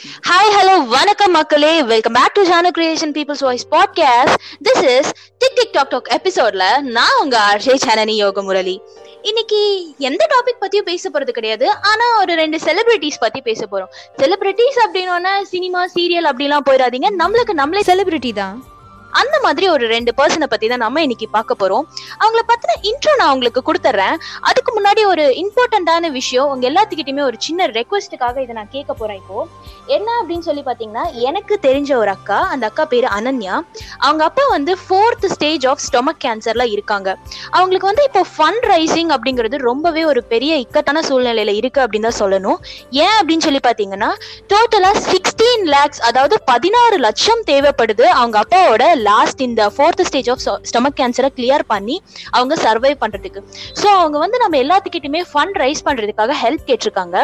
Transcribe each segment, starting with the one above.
Hi hello வணக்கம் மக்களே. Welcome back to Janu creation people's voice podcast this is tick tick talk talk எபிசோட்ல நான் உங்க ஆர்ஷே சனனி யோக முரளி இன்னைக்கு எந்த டாபிக் பத்தியும் பேச போறது கிடையாது. ஆனா ஒரு ரெண்டு செலிபிரிட்டிஸ் பத்தி பேச போறோம். செலிபிரிட்டிஸ் அப்படின்னா சினிமா சீரியல் அப்படிலாம் போயிடாதீங்க நம்மளுக்கு நம்மளே செலிபிரிட்டி தான். அந்த மாதிரி ஒரு ரெண்டு பர்சனை பத்தி தான் நம்ம இன்னைக்கு பார்க்க போறோம். அவங்கள பத்தின இன்ட்ரோ நான் உங்களுக்கு கொடுத்துட்றேன் அதுக்கு முன்னாடி ஒரு இம்பார்ட்டண்டான விஷயம் உங்க எல்லாத்துக்கிட்டயுமே ஒரு சின்ன ரெக்வஸ்ட்டுக்காக இதை நான் கேட்க போறேன் இப்போ. என்ன அப்படின்னு சொல்லி பாத்தீங்கன்னா எனக்கு தெரிஞ்ச ஒரு அக்கா அந்த அக்கா பேரு அனன்யா. அவங்க அப்பா வந்து ஃபோர்த் ஸ்டேஜ் ஆஃப் ஸ்டொமக் கேன்சர்ல இருக்காங்க. அவங்களுக்கு வந்து இப்போ ஃபண்ட் ரைசிங் அப்படிங்கிறது ரொம்பவே ஒரு பெரிய இக்கட்டான சூழ்நிலையில இருக்கு அப்படின்னு தான் சொல்லணும். ஏன் அப்படின்னு சொல்லி பாத்தீங்கன்னா டோட்டலா சிக்ஸ்டீன் லேக்ஸ் அதாவது பதினாறு லட்சம் தேவைப்படுது அவங்க அப்பாவோட லாஸ்ட் இந்த ஃபோர்த் ஸ்டேஜ் ஆஃப் ஸ்டொமக் கேன்சரை கிளியர் பண்ணி அவங்க சர்வை பண்றதுக்கு. ஸோ அவங்க வந்து நம்ம எல்லாத்துக்கிட்டையுமே ஃபண்ட் ரைஸ் பண்றதுக்காக ஹெல்ப் கேட்டிருக்காங்க.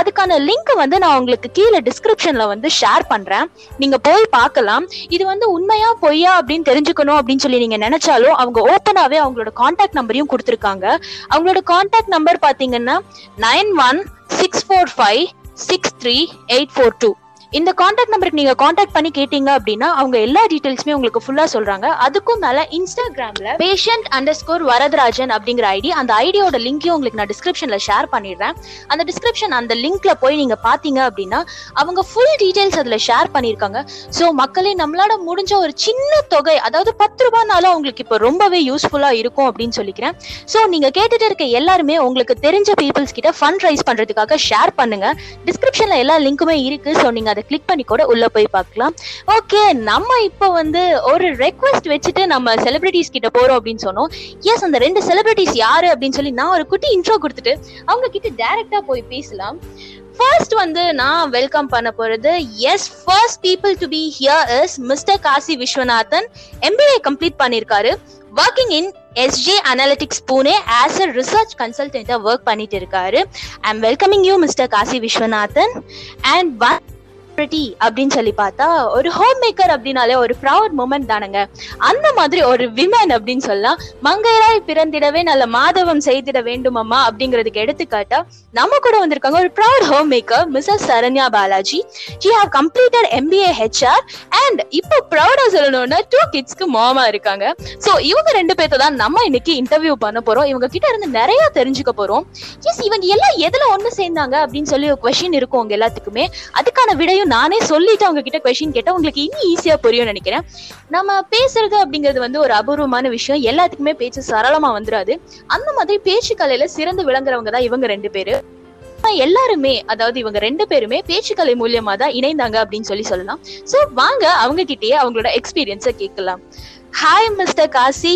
அதுக்கான லிங்க் வந்து நான் உங்களுக்கு கீழே டிஸ்கிரிப்ஷன்ல வந்து ஷேர் பண்றேன். நீங்க போய் பார்க்கலாம். இது வந்து உண்மையா பொய்யா அப்படின்னு தெரிஞ்சுக்கணும் அப்படின்னு சொல்லி நீங்க நினைச்சாலும் அவங்க ஓப்பனாவே அவங்களோட கான்டாக்ட் நம்பரையும் கொடுத்துருக்காங்க. அவங்களோட கான்டாக்ட் நம்பர் பாத்தீங்கன்னா nine one six four five six three eight four two இந்த காண்டாக்ட் நம்பருக்கு நீங்க காண்டாக்ட் பண்ணி கேட்டீங்க அப்படின்னா அவங்க எல்லா டீடைல்ஸுமே உங்களுக்கு ஃபுல்லா சொல்றாங்க. அதுக்கும் மேல இன்ஸ்டாகிராம்ல பேஷண்ட் அண்டர் ஸ்கோர் வரதராஜன் அப்படிங்கிற ஐடி அந்த ஐடியோட லிங்கையும் உங்களுக்கு நான் டிஸ்கிரிப்ஷன்ல ஷேர் பண்ணிடுறேன். அந்த டிஸ்கிரிப்ஷன் அந்த லிங்க்ல போய் நீங்க பாத்தீங்க அப்படின்னா அவங்க ஃபுல் டீடைல்ஸ் அதுல ஷேர் பண்ணிருக்காங்க ஸோ மக்களே நம்மளால முடிஞ்ச ஒரு சின்ன தொகை அதாவது பத்து ரூபாய்னாலும் உங்களுக்கு இப்போ ரொம்பவே யூஸ்ஃபுல்லா இருக்கும் அப்படின்னு சொல்லிக்கிறேன். ஸோ நீங்க கேட்டுட்டு இருக்க எல்லாருமே உங்களுக்கு தெரிஞ்ச பீப்புள்ஸ் கிட்ட ஃபண்ட் ரைஸ் பண்றதுக்காக ஷேர் பண்ணுங்க. டிஸ்கிரிப்ஷன்ல எல்லா லிங்க்குமே இருக்கு. ஸோ நீங்க அதை கிளிக் பண்ணி கூட உள்ள போய் பார்க்கலாம். ஓகே நம்ம இப்போ வந்து ஒரு ரெக்வஸ்ட் வச்சுட்டு நம்ம செலிபிரிட்டிஸ் கிட்ட போறோம் அப்படின்னு சொன்னோம். எஸ் அந்த ரெண்டு செலிபிரிட்டிஸ் யாரு அப்படின்னு சொல்லி நான் ஒரு குட்டி இன்ட்ரோ கொடுத்துட்டு அவங்க கிட்ட டைரக்டா போய் பேசலாம். ஃபர்ஸ்ட் வந்து நான் வெல்கம் பண்ண போறது as first people to be here is mister Kasi Viswanathan. MBA complete பண்ணிருக்காரு. Working in S J analytics Pune as a research கன்சல்டன்ட்டாக work பண்ணிட்டு இருக்காரு. I am welcoming you mister Kasi Viswanathan. And celebrity அப்படின்னு சொல்லி பார்த்தா ஒரு home maker அப்படின்னாலே ஒரு proud moment தானங்க. அந்த மாதிரி ஒரு விமன் அப்படின்னு சொல்லலாம் மங்கையராய் பிறந்திடவே நல்ல மாதவம் செய்திட வேண்டுமம்மா அப்படிங்கிறதுக்கு எடுத்துக்காட்டா நம்ம கூட வந்திருக்காங்க ஒரு proud home maker Mrs Saranya Balaji she have completed MBA HR and இப்போ ப்ரௌடா சொல்லணும்னா டூ கிட்ஸ்க்கு மாமா இருக்காங்க. ஸோ இவங்க ரெண்டு பேர்த்த தான் நம்ம இன்னைக்கு இன்டர்வியூ பண்ண போறோம். இவங்க கிட்ட இருந்து நிறைய தெரிஞ்சுக்க போறோம். எஸ் இவங்க எல்லாம் எதுல ஒண்ணு சேர்ந்தாங்க அப்படின்னு சொல்லி ஒரு கொஸ்டின் இருக்கும் உங்க எல்லாத்துக்குமே. அதுக்கான விடையும் நானே சொல்லிட்டு அவங்க கிட்ட கொஸ்டின் கேட்டா உங்களுக்கு இன்னும் ஈஸியா புரியும் நினைக்கிறேன். நம்ம பேசுறது அப்படிங்கிறது வந்து ஒரு அபூர்வமான விஷயம். எல்லாத்துக்குமே பேச்சு சரளமா வந்துடாது அந்த மாதிரி பேச்சு கலையில சிறந்து விளங்குறவங்க தான் இவங்க ரெண்டு பேரு. எல்லாருமே அதாவது இவங்க ரெண்டு பேருமே பேச்சுக்கலை மூலியமா தான் இணைந்தாங்க அப்படின்னு சொல்லி சொல்லலாம். சோ வாங்க அவங்க கிட்டயே அவங்களோட எக்ஸ்பீரியன்ஸ கேட்கலாம். Hi mister Kasi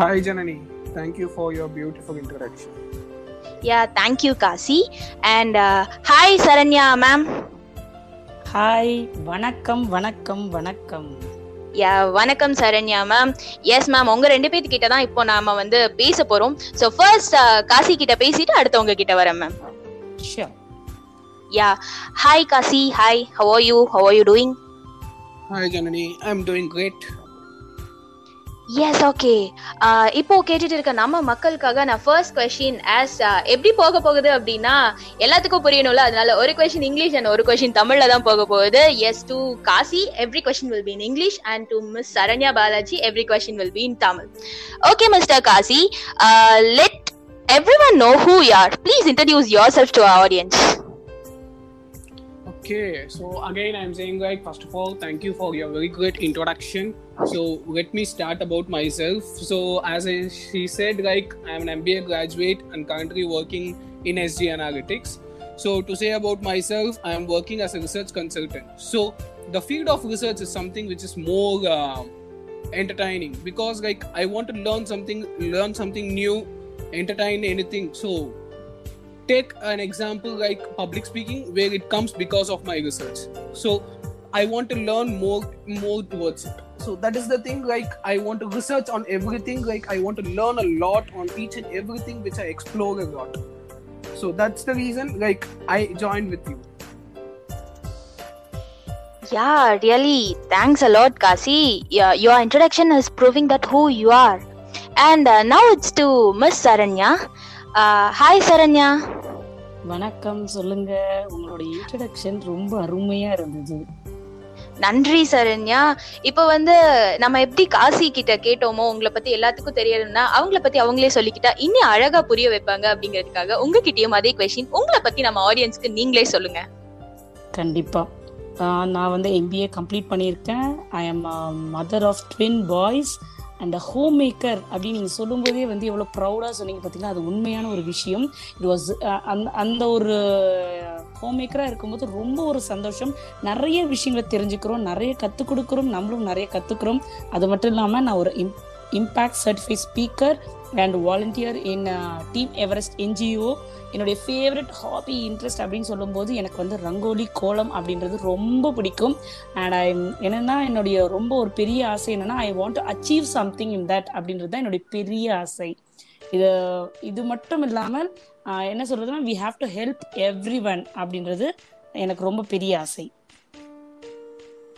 hi Janani thank you for your beautiful introduction. Yeah thank you Kasi and hi Saranya ma'am hi வணக்கம் வணக்கம் வணக்கம். யா வணக்கம் சரண்யா மேம் எஸ் மேம் உங்க ரெண்டு பேர்த்து கிட்ட தான் இப்போ நாம வந்து பேச போறோம். ஸோ ஃபர்ஸ்ட் காசி கிட்ட பேசிட்டு அடுத்து உங்க கிட்ட வரேன் ma'am yeah hi Kasi hi how are you how are you doing Hi Janani, I'm doing great. Yes okay இப்போ கேட்டுட்டு இருக்க நம்ம மக்களுக்காக நான் ஃபர்ஸ்ட் கொஸ்டின் ஆஸ் எப்படி போக போகுது அப்படின்னா எல்லாத்துக்கும் புரியணும்ல. அதனால ஒரு கொஸ்டின் இங்கிலீஷ் அண்ட் ஒரு கொஸ்டின் தமிழ்ல தான் போக போகுது. Yes to Kasi every question will be in English and to miss Saranya Balaji every question will be in Tamil okay mister Kasi let every one know who you're please introduce yourself to audience Okay, so again I'm saying like first of all thank you for your very great introduction. So let me start about myself. So as I, she said like I'm an MBA graduate and currently working in SG Analytics. So to say about myself, I am working as a research consultant. So the field of research is something which is more uh, entertaining because like I want to learn something, learn something new, entertain anything. So take an example like public speaking where it comes because of my research so i want to learn more more towards it so that is the thing like i want to research on everything like i want to learn a lot on each and everything which i explore a lot so that's the reason like i joined with you Yeah, really. Thanks a lot, Kasi. Yeah, your introduction is proving that who you are. And uh, now it's to Miss Saranya. Uh, hi, Saranya. வணக்கம் சொல்லுங்க. உங்களோட introduction ரொம்ப அருமையா இருந்தது. நன்றி சரண்யா. இப்ப வந்து நம்ம எப்படி காசி கிட்ட கேட்டோமோ உங்களை பத்தி எல்லாத்துக்கும் தெரியணும்னா அவங்கள பத்தி அவங்களே சொல்லிக்கிட்டா இன்னும் அழகா புரிய வைப்பாங்க அப்படிங்கிறதுக்காக உங்ககிட்டயும் அதே கொஸ்டின் உங்களை பத்தி நம்ம ஆடியன்ஸ்க்கு நீங்களே சொல்லுங்க. கண்டிப்பா. நான் வந்து எம்பிஏ கம்ப்ளீட் பண்ணியிருக்கேன். I am mother of twin boys and home maker அப்படின்னு நீங்கள் சொல்லும்போதே வந்து எவ்வளோ ப்ரௌடாக சொன்னீங்க பார்த்தீங்கன்னா அது உண்மையான ஒரு விஷயம். இட் வாஸ் அந்த அந்த ஒரு ஹோம் மேக்கராக இருக்கும்போது ரொம்ப ஒரு சந்தோஷம். நிறைய விஷயங்களை தெரிஞ்சுக்கிறோம் நிறைய கற்றுக் கொடுக்குறோம் நம்மளும் நிறைய கற்றுக்குறோம் அது மட்டும் இல்லாமல் நான் ஒரு இம் impact certified speaker and volunteer in team Everest NGO என்னுடைய ஃபேவரட் ஹாபி இன்ட்ரெஸ்ட் அப்படின்னு சொல்லும்போது எனக்கு வந்து ரங்கோலி கோலம் அப்படின்றது ரொம்ப பிடிக்கும். அண்ட் ஐ என்னென்னா என்னுடைய ரொம்ப ஒரு பெரிய ஆசை என்னென்னா I want to achieve something in that அப்படின்றது தான் என்னுடைய பெரிய ஆசை. இது இது மட்டும் இல்லாமல் uh, என்ன சொல்கிறதுனா we have to help everyone அப்படின்றது எனக்கு ரொம்ப பெரிய ஆசை.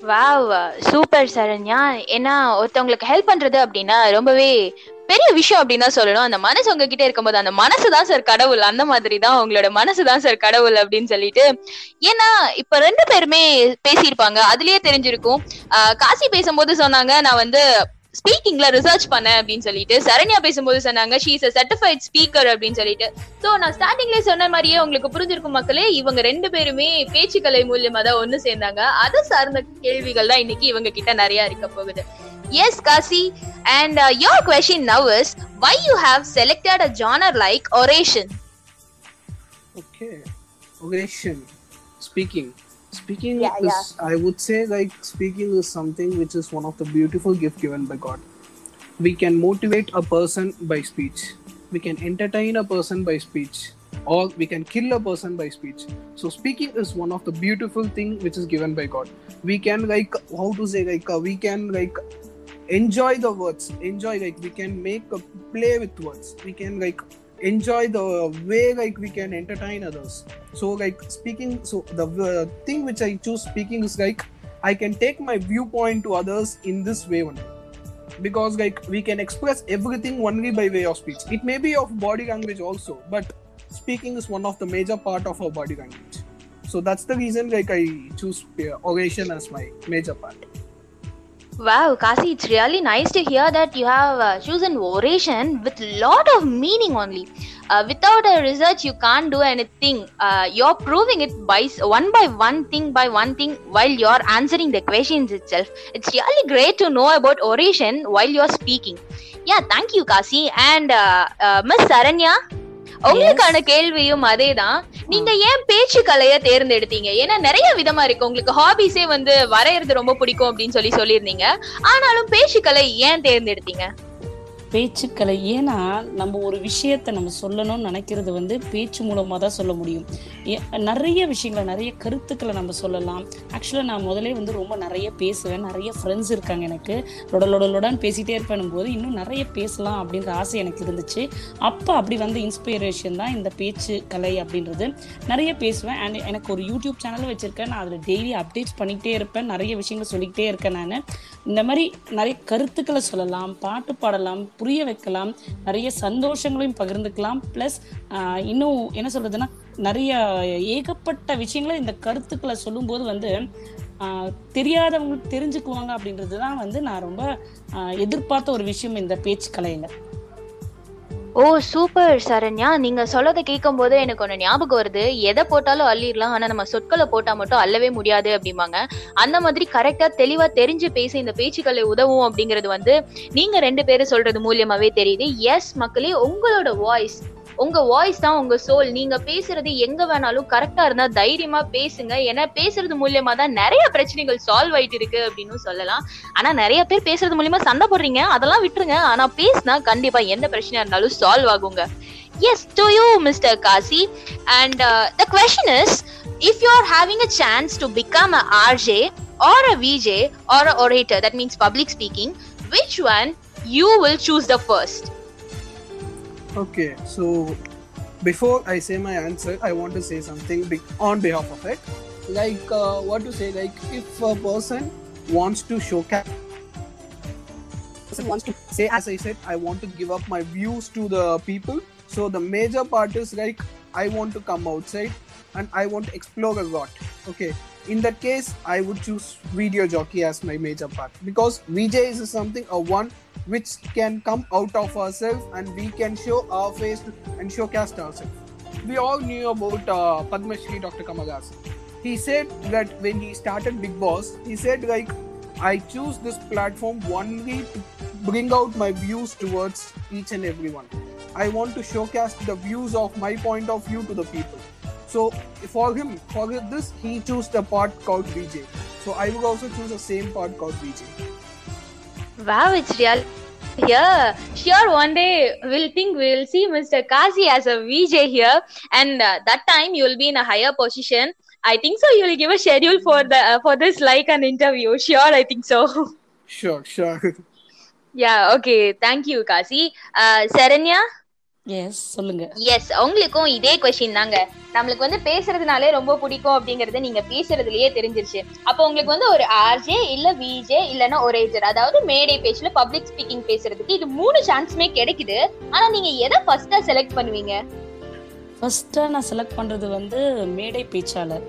வாவ் சூப்பர் சரண்யா ஏன்னா ஒருத்தவங்களுக்கு ஹெல்ப் பண்றது அப்படின்னா ரொம்பவே பெரிய விஷயம் அப்படின்னு தான் சொல்லணும். அந்த மனசு உங்ககிட்ட இருக்கும்போது அந்த மனசு தான் சார் கடவுள். அந்த மாதிரி தான் உங்களோட மனசு தான் சார் கடவுள் அப்படின்னு சொல்லிட்டு. ஏன்னா இப்ப ரெண்டு பேருமே பேசியிருப்பாங்க. அதுலயே தெரிஞ்சிருக்கும். ஆஹ் காசி பேசும்போது சொன்னாங்க நான் வந்து ஸ்பீக்கிங்ல ரிசர்ச் பண்ணேன் அப்படின்னு சொல்லிட்டு சரண்யா பேசும்போது சொன்னாங்க ஷீ இஸ் சர்டிஃபைட் ஸ்பீக்கர் அப்படின்னு சொல்லிட்டு. சோ நான் ஸ்டார்டிங்லேயே சொன்ன மாதிரியே உங்களுக்கு புரிஞ்சிருக்கும் மக்களே இவங்க ரெண்டு பேருமே பேச்சுக்கலை மூலியமா தான் ஒன்னு சேர்ந்தாங்க. அதை சார்ந்த கேள்விகள் தான் இன்னைக்கு இவங்க கிட்ட நிறைய இருக்க போகுது. Yes Kazi and your question now is why you have selected a genre like oration okay oration speaking Speaking Yeah, is, yeah. I would say, like, speaking is something which is one of the beautiful gift given by God. We can motivate a person by speech. We can entertain a person by speech. Or we can kill a person by speech. So speaking is one of the beautiful thing which is given by God. We can like how to say like uh, we can like enjoy the words. Enjoy like we can make a play with words. We can like enjoy the way like we can entertain others. So like speaking so the uh, thing which i choose speaking is like i can take my viewpoint to others in this way only. Because like we can express everything only by way of speech. It may be of body language also but speaking is one of the major part of our body language. So that's the reason like i choose uh, oration as my major part Wow, Kasi, it's really nice to hear that you have uh, chosen oration with lot of meaning only. Uh, without a research, you can't do anything. Uh, you're proving it by one by one thing by one thing while you're answering the questions itself. It's really great to know about oration while you're speaking. Yeah, thank you, Kasi. And uh, uh, Miss Saranya, உங்களுக்கான கேள்வியும் அதேதான். நீங்க ஏன் பேச்சு கலைய தேர்ந்தெடுத்தீங்க? ஏன்னா நிறைய விதமா இருக்கு. உங்களுக்கு ஹாபிஸே வந்து வரையறது ரொம்ப பிடிக்கும் அப்படின்னு சொல்லி சொல்லியிருந்தீங்க. ஆனாலும் பேச்சு கலை ஏன் தேர்ந்தெடுத்தீங்க? பேச்சுக்கலை ஏன்னா நம்ம ஒரு விஷயத்தை நம்ம சொல்லணும்னு நினைக்கிறது வந்து பேச்சு மூலமாக தான் சொல்ல முடியும். ஏ- நிறைய விஷயங்களை நிறைய கருத்துக்களை நம்ம சொல்லலாம். ஆக்சுவலாக நான் முதலே வந்து ரொம்ப நிறைய பேசுவேன். நிறைய ஃப்ரெண்ட்ஸ் இருக்காங்க எனக்கு. லொடலொடலுடன் பேசிகிட்டே இருப்பேன் போது இன்னும் நிறைய பேசலாம் அப்படின்ற ஆசை எனக்கு இருந்துச்சு. அப்போ அப்படி வந்த இன்ஸ்பிரேஷன் தான் இந்த பேச்சு கலை அப்படின்றது. நிறைய பேசுவேன். அண்ட் எனக்கு ஒரு யூடியூப் சேனலும் வச்சுருக்கேன். நான் அதில் டெய்லி அப்டேட்ஸ் பண்ணிக்கிட்டே இருப்பேன். நிறைய விஷயங்கள் சொல்லிக்கிட்டே இருக்கேன் நான். இந்த மாதிரி நிறைய கருத்துக்களை சொல்லலாம் பாட்டு பாடலாம் புரிய வைக்கலாம் நிறைய சந்தோஷங்களையும் பகிர்ந்துக்கலாம். ப்ளஸ் இன்னும் என்ன சொல்றதுன்னா நிறைய ஏகப்பட்ட விஷயங்களை இந்த கருத்துக்களை சொல்லும்போது வந்து தெரியாதவங்களுக்கு தெரிஞ்சுக்குவாங்க அப்படின்றது தான் வந்து நான் ரொம்ப எதிர்பார்த்த ஒரு விஷயம் இந்த பேச்சு கலையில. Oh super Saranya. நீங்க சொல்லதை கேட்கும் போது எனக்கு ஒண்ணு ஞாபகம் வருது. எதை போட்டாலும் அள்ளிடலாம். ஆனா நம்ம சொற்களை போட்டா மட்டும் அள்ளவே முடியாது அப்படிம்பாங்க. அந்த மாதிரி கரெக்டா தெளிவா தெரிஞ்சு பேச இந்த பேச்சுக்களை உதவும் அப்படிங்கிறது வந்து நீங்க ரெண்டு பேரும் சொல்றது மூலியமாவே தெரியுது. எஸ் மக்களே உங்களோட வாய்ஸ் உங்க வாய்ஸ் தான் உங்க சோல் நீங்க பேசுறது எங்க வேணாலும் கரெக்டா இருந்தா தைரியமா பேசுங்க. ஏன்னா பேசுறது மூலியமா தான் நிறைய பிரச்சனைகள் சால்வ் ஆயிட்டு இருக்கு அப்படின்னு சொல்லலாம். ஆனா நிறைய பேர் பேசுறது மூலியமா சண்டை போடுறீங்க. அதெல்லாம் விட்டுருங்க. ஆனா பேசினா கண்டிப்பா எந்த பிரச்சனையா இருந்தாலும் சால்வ் ஆகுங்க. Yes to you mister Kazi and the question is if you are having a chance to become a RJ or a VJ or a orator that means public speaking which one you will choose the first Okay, so before I say my answer, I want to say something big on behalf of it. Like, uh, what to say? Like, if a person wants to showcase, person wants to say, as I said, I want to give up my views to the people. So the major part is like I want to come outside and I want to explore a lot. Okay. In that case, I would choose video jockey as my major part because VJ is something a one which can come out of ourselves and we can show our face and showcase ourselves. We all knew about uh, Padma Shri Dr. Kamagas. He said that when he started Big Boss, he said like, I choose this platform only to bring out my views towards each and everyone. I want to showcase the views of my point of view to the people. So for him, for this, he chose the part called VJ. So I would also choose the same part called VJ. Wow, it's real. Yeah, sure, one day we'll think we'll see Mr. Kazi as a VJ here, and uh, that time you'll be in a higher position. I think so. You'll give a schedule for the uh, for this like an interview. Sure, I think so. Sure, sure. yeah. Okay. Thank you, Kazi. Uh, Saranya. Yes சொல்லுங்க. Yes உங்களுக்கும் இதே question தாங்க. நம்மளுக்கு வந்து பேசுறதுனாலே ரொம்ப பிடிக்கும் அப்படிங்கறது நீங்க பேசுறதுலயே தெரிஞ்சிருச்சு. அப்போ உங்களுக்கு வந்து ஒரு ஆர்ஜே இல்ல விஜே இல்லனா ஒரேஜர் அதாவது மேடை பேச்சுல பப்ளிக் ஸ்பீக்கிங் பேசுறதுக்கு இது மூணு சான்ஸுமே கிடைக்குது. ஆனா நீங்க எதை ஃபர்ஸ்டா செலக்ட் பண்ணுவீங்க? ஃபர்ஸ்ட்டாக நான் செலக்ட் பண்ணுறது வந்து மேடை பேச்சாளர்.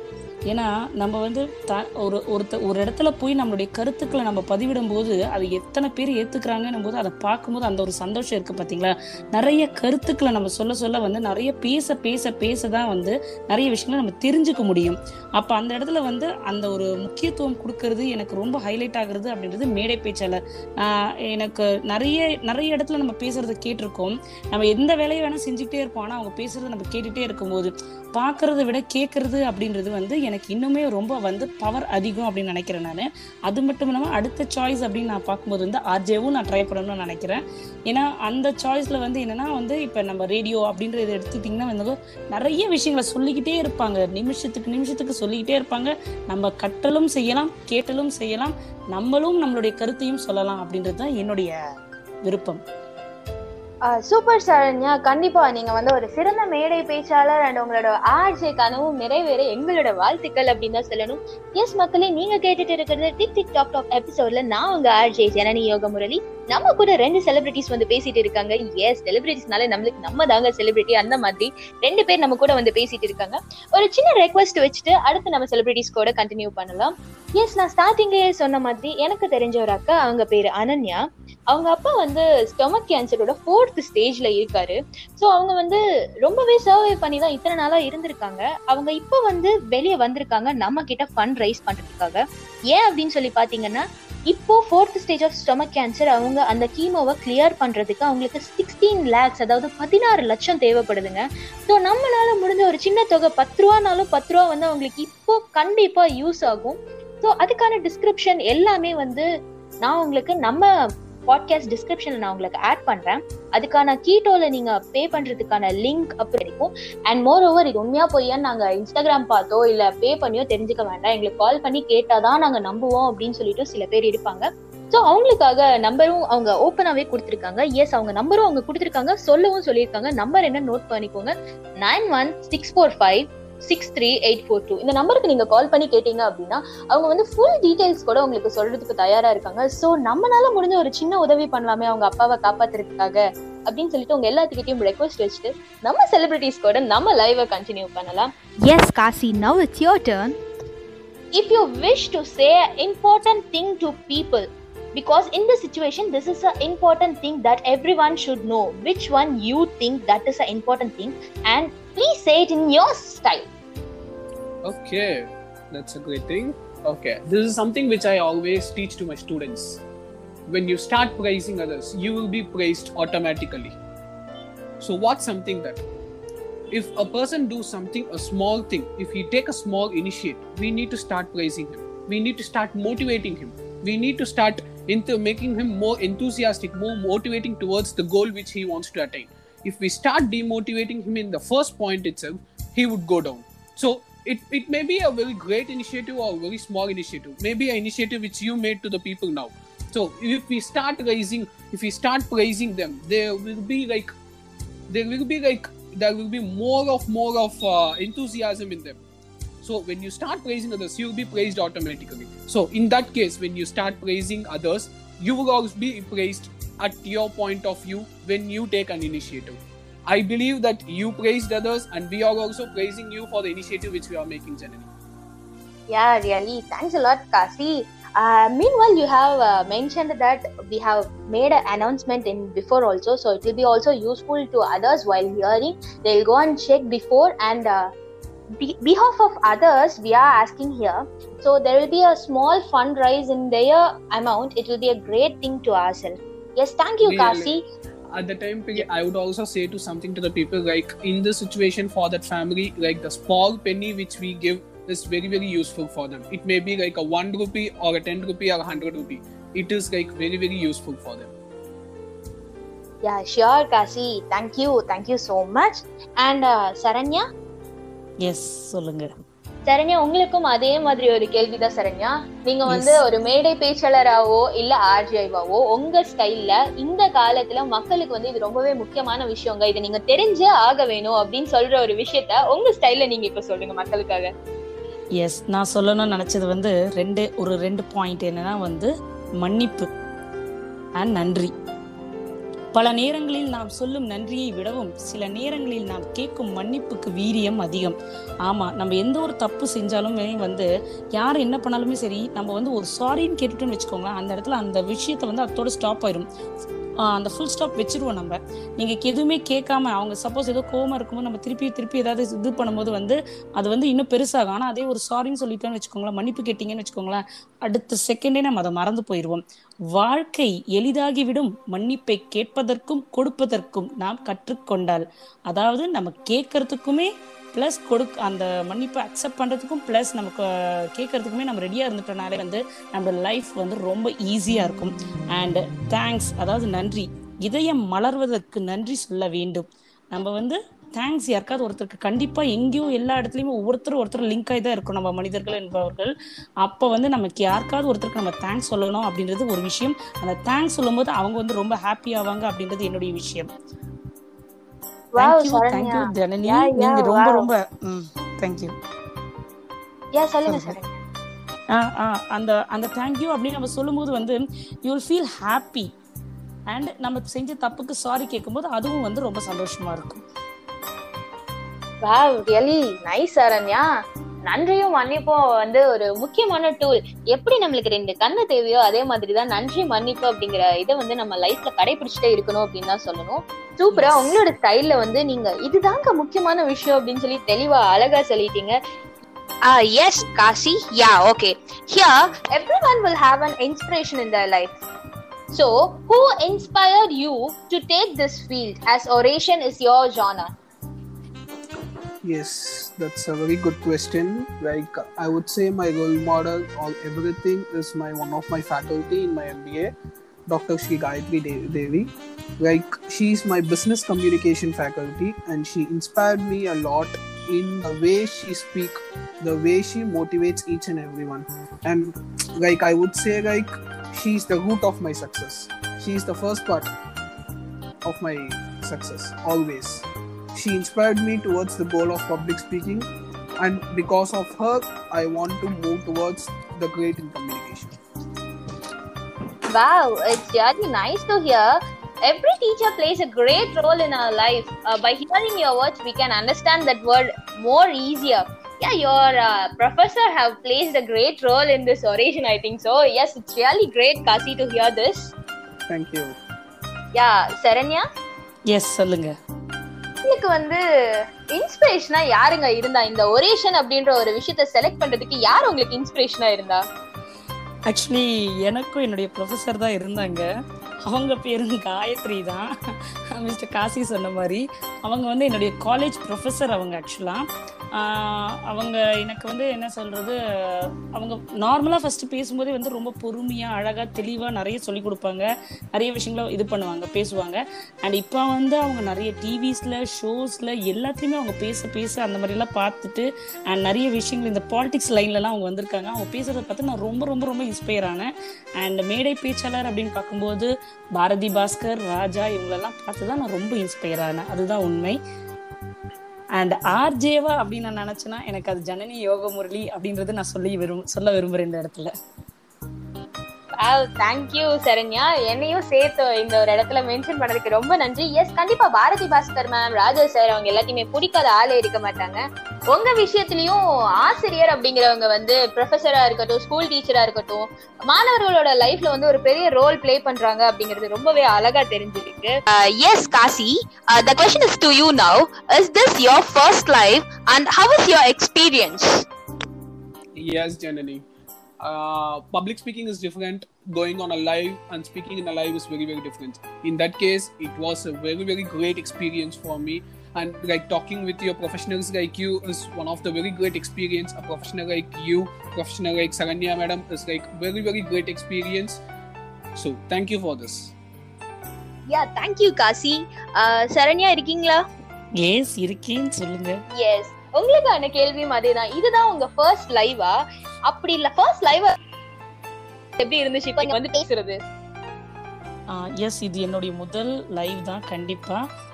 ஏன்னா நம்ம வந்து த ஒரு ஒருத்த ஒரு இடத்துல போய் நம்மளுடைய கருத்துக்களை நம்ம பதிவிடும் போது அது எத்தனை பேர் ஏற்றுக்கிறாங்கன்னும் போது அதை பார்க்கும்போது அந்த ஒரு சந்தோஷம் இருக்குது பார்த்தீங்களா நிறைய கருத்துக்களை நம்ம சொல்ல சொல்ல வந்து நிறைய பேச பேச பேச தான் வந்து நிறைய விஷயங்களை நம்ம தெரிஞ்சுக்க முடியும். அப்போ அந்த இடத்துல வந்து அந்த ஒரு முக்கியத்துவம் கொடுக்கறது எனக்கு ரொம்ப ஹைலைட் ஆகுறது அப்படின்றது மேடை பேச்சாளர். எனக்கு நிறைய நிறைய இடத்துல நம்ம பேசுறத கேட்டிருக்கோம். நம்ம எந்த வேலையை வேணால் செஞ்சுக்கிட்டே இருப்போம். ஆனால் அவங்க பேசுறத நம்ம கேட்டுகிட்டே இருக்கும்போது பார்க்கறத விட கேட்கறது அப்படின்றது வந்து எனக்கு இன்னுமே ரொம்ப வந்து பவர் அதிகம் அப்படின்னு நினைக்கிறேன் நான். அது மட்டும் இல்லாமல் அடுத்த சாய்ஸ் அப்படின்னு நான் பார்க்கும்போது வந்து ஆர்ஜேவும் நான் ட்ரை பண்ணணும்னு நினைக்கிறேன். ஏன்னா அந்த சாய்ஸில் வந்து என்னென்னா வந்து இப்போ நம்ம ரேடியோ அப்படின்றத எடுத்துக்கிட்டிங்கன்னா வந்து நிறைய விஷயங்களை சொல்லிக்கிட்டே இருப்பாங்க. நிமிஷத்துக்கு நிமிஷத்துக்கு சொல்லிக்கிட்டே இருப்பாங்க. நம்ம கட்டலும் செய்யலாம் கேட்டலும் செய்யலாம். நம்மளும் நம்மளுடைய கருத்தையும் சொல்லலாம் அப்படின்றது தான் என்னுடைய விருப்பம். சூப்பர் சரண்யா கண்டிப்பா நீங்க வந்து ஒரு சிறந்த மேடை பேச்சாளர் அண்ட் உங்களோட ஆர்ஜே கனவும் நிறைவேற எங்களோட வாழ்த்துக்கள் அப்படின்னு தான் சொல்லணும். எஸ் மக்களே நீங்க கேட்டுட்டு இருக்கிறது டிக் டிக் டாக் டாக் எபிசோட்ல நான் உங்க ஆர்ஜே ஜனனி யோக முரளி நம்ம கூட ரெண்டு செலிபிரிட்டிஸ் வந்து பேசிட்டு இருக்காங்க. எஸ் செலிபிரிட்டிஸ்னால நம்மளுக்கு நம்ம தாங்க செலிபிரிட்டி அந்த மாதிரி ரெண்டு பேர் நம்ம கூட வந்து பேசிட்டு இருக்காங்க. ஒரு சின்ன ரெக்வஸ்ட் வச்சுட்டு அடுத்து நம்ம செலிபிரிட்டிஸ் கூட கண்டினியூ பண்ணலாம். எஸ் நான் ஸ்டார்டிங்லேயே சொன்ன மாதிரி எனக்கு தெரிஞ்ச ஒரு அக்கா அவங்க பேரு அனன்யா. அவங்க அப்பா வந்து ஸ்டொமக் கேன்சரோட ஃபோர்த் ஸ்டேஜ்ல இருக்காரு. ஸோ அவங்க வந்து ரொம்பவே சர்வை பண்ணி தான் இத்தனை நாளா இருந்திருக்காங்க. அவங்க இப்போ வந்து வெளியே வந்திருக்காங்க. நம்ம கிட்ட ஃபண்ட் ரைஸ் பண்றதுக்காக. ஏன் அப்படின்னு சொல்லி பாத்தீங்கன்னா இப்போ fourth stage of stomach cancer அவங்க அந்த கீமோவை கிளியர் பண்றதுக்கு அவங்களுக்கு சிக்ஸ்டீன் லேக்ஸ் அதாவது பதினாறு லட்சம் தேவைப்படுதுங்க. ஸோ நம்மளால முடிஞ்ச ஒரு சின்ன தொகை பத்து ரூபானாலும் பத்து ரூபா வந்து அவங்களுக்கு இப்போ கண்டிப்பா யூஸ் ஆகும். ஸோ அதுக்கான டிஸ்கிரிப்ஷன் எல்லாமே வந்து நான் உங்களுக்கு நம்ம பாட்காஸ்ட் டிஸ்கிரிப்ஷன்ல நான் உங்களுக்கு ஆட் பண்றேன். அதுக்கான கீட்டோல நீங்க பே பண்றதுக்கான லிங்க் அப்படி இருக்கும் அண்ட் மோர் ஓவர் இது உண்மையா பொய்யான்னு நாங்க இன்ஸ்டாகிராம் பார்த்தோ இல்ல பே பண்ணியோ தெரிஞ்சுக்க வேண்டாம். எங்களுக்கு கால் பண்ணி கேட்டாதான் நாங்க நம்புவோம் அப்படின்னு சொல்லிட்டு சில பேர் இருப்பாங்க. ஸோ அவங்களுக்காக நம்பரும் அவங்க ஓப்பனாகவே கொடுத்துருக்காங்க. எஸ் அவங்க நம்பரும் அவங்க கொடுத்துருக்காங்க. சொல்லவும் சொல்லியிருக்காங்க. நம்பர் என்ன நோட் பண்ணிக்கோங்க. Nine one six four five six three eight four two இந்த நம்பருக்கு நீங்க கால் பண்ணி கேட்டீங்க அப்படின்னா அவங்க வந்து ஃபுல் டீடைல்ஸ் கூட உங்களுக்கு சொல்றதுக்கு தயாரா இருக்காங்க. ஸோ நம்மளால முடிஞ்ச ஒரு சின்ன உதவி பண்ணலாமே அவங்க அப்பாவை காப்பாத்துறதுக்காக அப்படின்னு சொல்லிட்டு உங்க எல்லாத்துக்கிட்டையும் ரெக்வஸ்ட் வச்சுட்டு நம்ம செலிபிரிட்டிஸ் கூட நம்ம லைவை கண்டினியூ பண்ணலாம். Kasi, now it's your turn. if you wish to say an important thing to people because in this situation this is an important thing that everyone should know. Which one you think that is an important thing? And please say it in your style Okay, that's a great thing. Okay, this is something which I always teach to my students. When you start praising others, you will be praised automatically. So, what's something that if a person do something, a small thing, if he take a small initiate, we need to start praising him. We need to start motivating him. We need to start into making him more enthusiastic, more motivating towards the goal which he wants to attain. If we start demotivating him in the first point itself, he would go down. So it, it may be a very great initiative or a very small initiative, maybe an initiative which you made to the people now. So if we start raising, if we start praising them, there will be like, there will be like, there will be more of more of uh, enthusiasm in them. So when you start praising others, you will be praised automatically. So in that case, when you start praising others, you will always be praised at your point of view when you take an initiative. I believe that you praised others, and we are also praising you for the initiative which we are making, Janani. Yeah, really. Thanks a lot, Kasi. Uh, meanwhile, you have uh, mentioned that we have made an announcement in before also, so it will be also useful to others while hearing. They'll go and check before, and uh, be- behalf of others, we are asking here. So there will be a small fundraise in their amount. It will be a great thing to ourselves yes thank you really? kasi at the time period. I would also say to something to the people like in the situation for that family, like the small penny which we give is very very useful for them. It may be like a one rupee or a ten rupee or a hundred rupee. It is like very very useful for them. Yeah, sure, Kasi. Thank you, thank you so much. And uh, Saranya. Yes, solunga. Saranya உங்களுக்கும் அதே மாதிரி ஒரு கேள்விதான் சரண்யா. நீங்க வந்து. ஒரு மேடை பேச்சாளராவோ இல்ல ஆர்ஜிஐவாவோ உங்க ஸ்டைல்ல இந்த காலத்துல மக்களுக்கு வந்து இது ரொம்பவே முக்கியமான விஷயங்க. இதை நீங்க தெரிஞ்சே ஆக வேணும் அப்படின்னு சொல்ற ஒரு விஷயத்த உங்க ஸ்டைல்ல நீங்க இப்ப சொல்லுங்க மக்களுக்காக. எஸ் நான் சொல்லணும்னு நினச்சது வந்து ரெண்டு ஒரு ரெண்டு பாயிண்ட் என்னன்னா வந்து மன்னிப்பு அண்ட் நன்றி. பல நேரங்களில் நாம் சொல்லும் நன்றியை விடவும் சில நேரங்களில் நாம் கேட்கும் மன்னிப்புக்கு வீரியம் அதிகம். ஆமாம் நம்ம எந்த ஒரு தப்பு செஞ்சாலுமே வந்து யார் என்ன பண்ணாலுமே சரி நம்ம வந்து ஒரு சாரின்னு கேட்டுட்டோம்னு வச்சுக்கோங்களேன் அந்த இடத்துல அந்த விஷயத்தை வந்து அதோட ஸ்டாப் ஆயிரும். அந்த ஃபுல் ஸ்டாப் வச்சிருவோம் நம்ம. நீங்கள் எதுவுமே கேட்காம அவங்க சப்போஸ் ஏதோ கோவமா இருக்கும்போது நம்ம திருப்பி திருப்பி ஏதாவது இது பண்ணும்போது வந்து அது வந்து இன்னும் பெருசாகும். ஆனால் அதே ஒரு சாரின்னு சொல்லிட்டோம்னு வச்சுக்கோங்களேன் மன்னிப்பு கேட்டிங்கன்னு வச்சுக்கோங்களேன் அடுத்த செகண்டே நம்ம அதை மறந்து போயிடுவோம் வாழ்க்கை எளிதாகிவிடும். மன்னிப்பை கேட்பதற்கும் கொடுப்பதற்கும் நாம் கற்றுக்கொண்டால். அதாவது நம்ம கேட்கறதுக்குமே ப்ளஸ் கொடுக்க அந்த மன்னிப்பை அக்செப்ட் பண்ணுறதுக்கும் ப்ளஸ் நமக்கு கேட்கறதுக்குமே நம்ம ரெடியாக இருந்துட்டோம்னாலே வந்து நம்ம லைஃப் வந்து ரொம்ப ஈஸியாக இருக்கும். அண்ட் தேங்க்ஸ் அதாவது நன்றி. இதயம் மலர்வதற்கு நன்றி சொல்ல வேண்டும். நம்ம வந்து தேங்க்ஸ் யாருக்காவது ஒருத்தருக்கு. கண்டிப்பா எங்கேயோ எல்லா இடத்துலயுமே ஒவ்வொருத்தரும் ஒருத்தர் லிங்க் ஆகி தான் இருக்கும். நம்ம மனிதர்கள் என்பவர்கள். அப்போ வந்து நமக்கு யாருக்காவது ஒருத்தருக்கு நம்ம தேங்க்ஸ் சொல்லணும் அப்படின்றது ஒரு விஷயம். அந்த தேங்க்ஸ் சொல்லும்போது அவங்க வந்து ரொம்ப ஹாப்பி ஆவாங்க அப்படின்றது என்னுடைய விஷயம். தேங்க்யூ. தேங்க்யூ ஜனனி நீங்க ரொம்ப. ரொம்ப ம் தேங்க்யூ யா சொல்லுங்க சொல்லுங்க. அந்த அந்த தேங்க்யூ அப்படின்னு நம்ம சொல்லும்போது வந்து you will feel happy and நம்ம செஞ்ச தப்புக்கு சாரி கேட்கும்போது அதுவும் வந்து ரொம்ப சந்தோஷமா இருக்கும். வாவ் ரியலி நைஸ் சரண்யா நன்றியும் மன்னிப்பும் வந்து ஒரு முக்கியமான டூல் எப்படி நம்மளுக்கு ரெண்டு கண்ணு தேவையோ அதே மாதிரி தான் நன்றி மன்னிப்பு அப்படிங்கிற இதை வந்து நம்ம லைஃப்ல கடைபிடிச்சிட்டே இருக்கணும் அப்படின்னு தான் சொல்லணும் சூப்பரா. உங்களோட ஸ்டைல்ல வந்து நீங்க இதுதாங்க முக்கியமான விஷயம் அப்படின்னு சொல்லி தெளிவா அழகா சொல்லிட்டீங்க Ah, yes, Kasi. Yeah, okay. Here, everyone will have an inspiration in their life. So, who inspired you to take this field as oration is your genre? Yes, that's a very good question. Like I would say, my role model or everything is my one of my faculty in my MBA, Dr. Shri Gayatri Devi. Like she's my business communication faculty, and she inspired me a lot in the way she speak, the way she motivates each and everyone. And like I would say, like she's the root of my success. She's the first part of my success always she inspired me towards the goal of public speaking and because of her i want to move towards the great in communication Wow, it's really nice to hear. Every teacher plays a great role in our life. Uh, by hearing your words, we can understand that word more easier. Yeah, your uh, professor have placed a great role in this oration. I think so. Yes, it's really great, Kasi, to hear this. thank you Yeah, Saranya, yes சொல்லுங்க எனக்கு வந்து இன்ஸ்பிரேஷனா யாருங்க இருந்தா? இந்த oration அப்படின்ற ஒரு விஷயத்த select பண்றதுக்கு யார் உங்களுக்கு இன்ஸ்பிரேஷனா இருந்தா? ஆக்சுவலி எனக்கும் என்னுடைய ப்ரொஃபஸர் தான் இருந்தாங்க. அவங்க பேரு காயத்ரி தான். மிஸ்டர் காசி சொன்ன மாதிரி. அவங்க வந்து என்னுடைய காலேஜ் ப்ரொஃபஸர் அவங்க ஆக்சுவலாக அவங்க எனக்கு வந்து என்ன சொல்கிறது அவங்க நார்மலாக ஃபஸ்ட்டு பேசும்போதே வந்து ரொம்ப பொறுமையாக அழகாக தெளிவாக நிறைய சொல்லி கொடுப்பாங்க. நிறைய விஷயங்கள இது பண்ணுவாங்க பேசுவாங்க. அண்ட் இப்போ வந்து அவங்க நிறைய டிவிஸில் ஷோஸில் எல்லாத்தையுமே அவங்க பேச பேச அந்த மாதிரிலாம் பார்த்துட்டு அண்ட் நிறைய விஷயங்கள் இந்த பாலிடிக்ஸ் லைன்லலாம் அவங்க வந்திருக்காங்க. அவங்க பேசுகிறத பார்த்து நான் ரொம்ப ரொம்ப ரொம்ப இன்ஸ்பயர் ஆனேன். அண்ட் மேடை பேச்சாளர் அப்படின்னு பார்க்கும்போது பாரதி பாஸ்கர் ராஜா இவங்களெல்லாம் பார்த்து தான் நான் ரொம்ப இன்ஸ்பயர் ஆனேன். அதுதான் உண்மை. அண்ட் ஆர்ஜேவா அப்படின்னு நான் நினச்சேன்னா எனக்கு அது ஜனனி யோக முரளி அப்படின்றது நான் சொல்லி விரும் சொல்ல விரும்புகிறேன் இந்த இடத்துல. Thank you Saranya. என்னையும் சேர்த்து இந்த ஒரு இடத்துல மென்ஷன் பண்ணதுக்கு ரொம்ப நன்றி. எஸ் கண்டிப்பா பாரதி பாஸ்கர் மேம் ராஜா சார் அவங்க எல்லாத்தையுமே பிடிக்காத ஆளே இருக்க மாட்டாங்க. உங்க விஷயத்திலயும் ஆசிரியர் அப்படிங்கிறவங்க வந்து ப்ரொஃபஸரா இருக்கட்டும் ஸ்கூல் டீச்சரா இருக்கட்டும் மாணவர்களோட லைஃப்ல வந்து ஒரு பெரிய ரோல் ப்ளே பண்றாங்க அப்படிங்கிறது ரொம்பவே அழகா தெரிஞ்சிருக்கு. Yes Kazi. The question is to you now is this your first life and how is your experience Yes, Janani. Uh, public speaking is different. Going on a live and speaking in a live is very, very different. In that case, it was a very, very great experience for me. And like talking with your professionals like you is one of the very great experience. A professional like you, professional like Saranya madam is like very, very great experience. So thank you for this. Yeah thank you Kasi Saranya இருக்கீங்களா S இருக்கேன்னு சொல்லுங்க S உங்களுக்கான கேள்வியும் அதேதான். இதுதான் உங்க first லைவா அப்படி இல்ல ஃபர்ஸ்ட் லைவ் எப்படி இருந்துச்சு? இப்ப வந்து பேசுறது. எஸ் இது என்னுடைய முதல் லைவ் தான் கண்டிப்பாக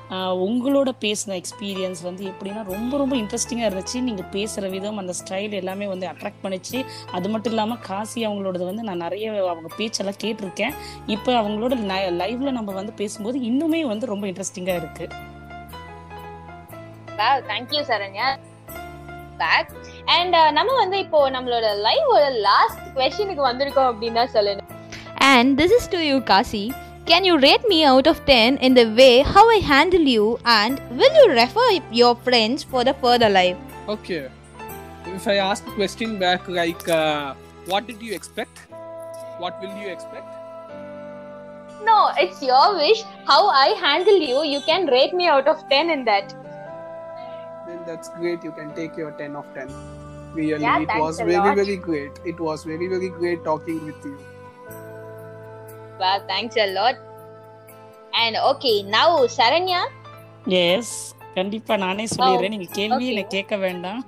உங்களோட பேசின எக்ஸ்பீரியன்ஸ் வந்து எப்படின்னா ரொம்ப ரொம்ப இன்ட்ரெஸ்டிங்காக இருந்துச்சு. நீங்கள் பேசுகிற விதம் அந்த ஸ்டைல் எல்லாமே வந்து அட்ராக்ட் பண்ணிச்சு. அது மட்டும் இல்லாமல் காசி அவங்களோடது வந்து நான் நிறைய அவங்க பேச்செல்லாம் கேட்டிருக்கேன். இப்போ அவங்களோட லைவ்ல நம்ம வந்து பேசும்போது இன்னுமே வந்து ரொம்ப இன்ட்ரெஸ்டிங்காக இருக்கு wow thank you Saranya back and நம்ம வந்து இப்போ நம்மளோட லைவோட லாஸ்ட் கொஸ்டினுக்கு வந்திருக்கோம் அப்படின்னு தான் சொல்லணும் And this is to you, Kasi. Can you rate me out of 10 in the way how I handle you and will you refer your friends for the further life? Okay. If I ask a question back like uh, what did you expect? What will you expect? No it's your wish how I handle you you can rate me out of ten in that Then That's great. You can take your 10 of 10. Really, Yeah, it was very, lot. very great. It was very, very great talking with you. Wow, thanks a lot. And okay, now Saranya, yes கண்டிப்பா நானே சொல்லிடுறேன் நீங்க கேள்வி. எனக்கு கேட்க வேண்டாம்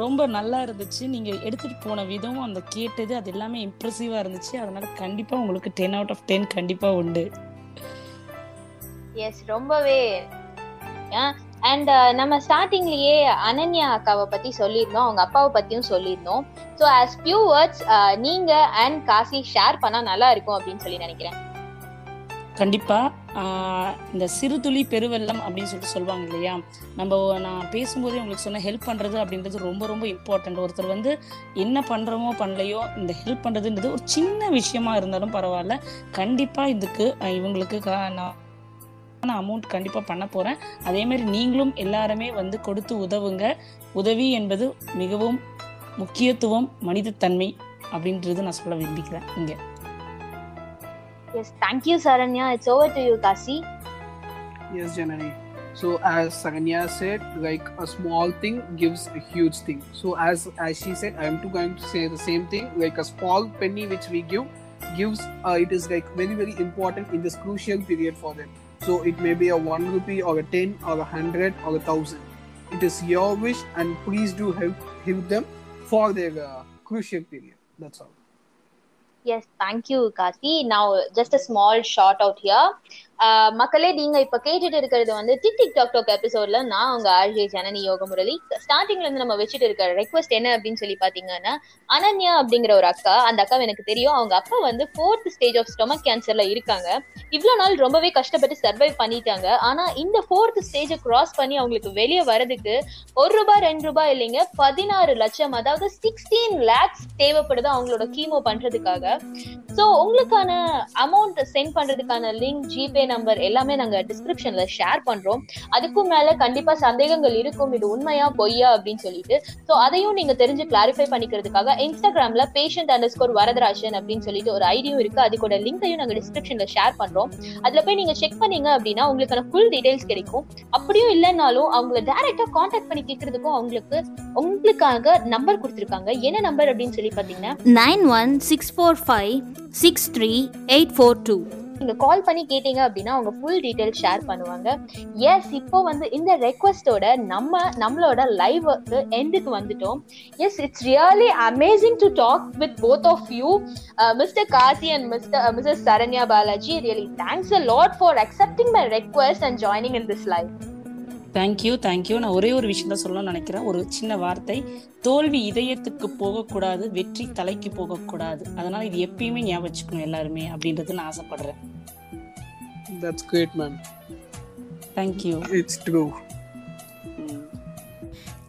ரொம்ப நல்லா இருந்துச்சு நீங்க எடுத்துட்டு போன விதம் அந்த கேட்டது அது எல்லாமே இம்ப்ரெசிவா இருந்துச்சு அதனால கண்டிப்பா உங்களுக்கு டென் அவுட் ஆஃப் டென் கண்டிப்பா உண்டு எஸ் ரொம்பவே அண்ட் uh, நம்ம ஸ்டார்டிங்லயே அனன்யா அக்காவை பத்தி சொல்லியிருந்தோம் அவங்க அப்பாவை பத்தியும் சொல்லியிருந்தோம். ஸோ ஆஸ் ஃபியூ வேர்ட்ஸ் நீங்க அண்ட் காசி ஷேர் பண்ணா நல்லா இருக்கும் அப்படின்னு சொல்லி நினைக்கிறேன். கண்டிப்பா இந்த சிறுதுளி பெருவெல்லம் அப்படின்னு சொல்லிட்டு சொல்லுவாங்க இல்லையா? நம்ம நான் பேசும்போதே உங்களுக்கு சொன்ன ஹெல்ப் பண்றது அப்படின்றது ரொம்ப ரொம்ப இம்பார்ட்டன்ட் ஒருத்தர் வந்து என்ன பண்றோமோ பண்ணலையோ இந்த ஹெல்ப் பண்றதுன்றது ஒரு சின்ன விஷயமா இருந்தாலும் பரவாயில்ல. கண்டிப்பா இதுக்கு இவங்களுக்கு கா- நான் அமௌண்ட் கண்டிப்பா பண்ண போறேன் அதே மாதிரி நீங்களும் எல்லாருமே வந்து கொடுத்து உதவுங்க உதவி என்பது மிகவும் முக்கியத்துவம் மனிதத்தன்மை அப்படின்றது நான் சொல்ல விரும்பிக்கிறேன் இங்க yes thank you Saranya it's over to you Kazi Yes, Janani. So as Saranya said, like a small thing gives a huge thing. So as as she said, I am too going to say the same thing. Like a small penny which we give gives uh, it is like very very important in this crucial period for them. So it may be a 1 rupee or a 10 or a 100 or a 1000. It is your wish and please do help, help them for their uh, crucial period. That's all. Yes, thank you, Kasi. Now, just a small shot out here. மக்களே நீங்க இப்ப கேட்டுட்டு இருக்கிறது வந்து tick tick talk talk எபிசோட்ல நான் உங்க RJ Janani Yoga Murali. ஸ்டார்டிங்ல இருந்து நம்ம வச்சுட்டு இருக்கிற ரெக்வஸ்ட் என்ன அப்படின்னு சொல்லி பாத்தீங்கன்னா அனன்யா அப்படிங்கிற ஒரு அக்கா அந்த அக்கா எனக்கு தெரியும். அவங்க அப்பா வந்து ஃபோர்த் ஸ்டேஜ் ஆஃப் ஸ்டொமக் கேன்சர்ல இருக்காங்க. இவ்வளவு நாள் ரொம்பவே கஷ்டப்பட்டு சர்வை பண்ணிட்டாங்க. ஆனா இந்த ஃபோர்த் ஸ்டேஜை கிராஸ் பண்ணி அவங்களுக்கு வெளியே வரதுக்கு ஒரு ரூபாய் ரெண்டு ரூபாய் இல்லைங்க பதினாறு லட்சம் அதாவது சிக்ஸ்டீன் லேக்ஸ் தேவைப்படுது அவங்களோட கீமோ பண்றதுக்காக. சோ உங்களுக்கான அமௌண்ட் சென்ட் பண்றதுக்கான லிங்க் ஜிபே நம்பர் எல்லாமே நாங்க டிஸ்கிரிப்ஷன்ல ஷேர் பண்றோம். அதுக்கும் மேல கண்டிப்பா சந்தேகங்கள் இருக்கும். இது உண்மையா பொய்யா அப்படின்னு சொல்லிட்டு. சோ அதையும் நீங்க தெரிஞ்சு கிளாரிஃபை பண்ணிக்கிறதுக்காக இன்ஸ்டாகிராம்ல பேஷண்ட் அண்டர் ஸ்கோர் வரதராஜன் அப்படின்னு சொல்லிட்டு ஒரு ஐடியும் இருக்கு. அதுக்கூட லிங்கையும் நாங்க டிஸ்கிரிப்ஷன்ல ஷேர் பண்றோம். அதுல போய் நீங்க செக் பண்ணீங்க அப்படின்னா உங்களுக்கான ஃபுல் டீடைல்ஸ் கிடைக்கும். அப்படியும் இல்லைனாலும் அவங்கள டைரக்டா காண்டாக்ட் பண்ணி கேட்கறதுக்கும் அவங்களுக்கு உங்களுக்காக நம்பர் கொடுத்துருக்காங்க. என்ன நம்பர் அப்படின்னு சொல்லி பாத்தீங்கன்னா 91645 நீங்க கால் பண்ணி கேட்டீங்க அப்படின்னா அவங்க ஃபுல் டீடைல் ஷேர் பண்ணுவாங்க. எஸ் இப்போ வந்து இந்த ரெக்வஸ்டோட நம்ம நம்மளோட லைவுக்கு எண்டுக்கு வந்துட்டோம். Yes it's really amazing to talk with both of you mister Kazi and mister mister Saranya Balaji really thanks a lot for accepting my request and joining in this life thank you thank you நான் ஒரே ஒரு விஷயம் தான் சொல்லணும்னு நினைக்கிறேன். ஒரு சின்ன வார்த்தை. தோல்வி இதயத்துக்கு போகக்கூடாது வெற்றி தலைக்கு போகக்கூடாது. அதனால இது எப்பயுமே ஞாபகம் வச்சுக்கணும் எல்லாருமே அப்படின்றது நான் ஆசைப்படுறேன். That's great, ma'am. Thank you It's true.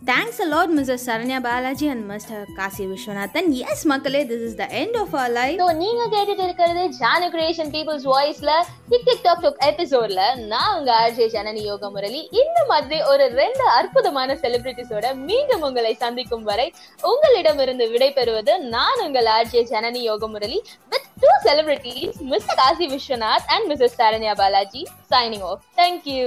Thanks a lot, Saranya Balaji and mister Kazi Vishwanathan Vishwanathan. மக்களே this is the end of of our life. So நீங்க கேட்டுட்டு இருக்கிறது ஜானு கிரியேஷன் பீப்புள்ஸ் வாய்ஸ்ல டிக் டிக் டாக் டாக் எபிசோட்ல நான் உங்க RJ Janani Yoga Murali இந்த மாதிரி ஒரு ரெண்டு அற்புதமான செலிபிரிட்டிஸோட மீண்டும் உங்களை சந்திக்கும் வரை உங்களிடமிருந்து விடைபெறுவது நான் உங்கள் RJ Janani Yoga Murali with two celebrities mister Kazi Vishwanath and missus Saranya Balaji signing off thank you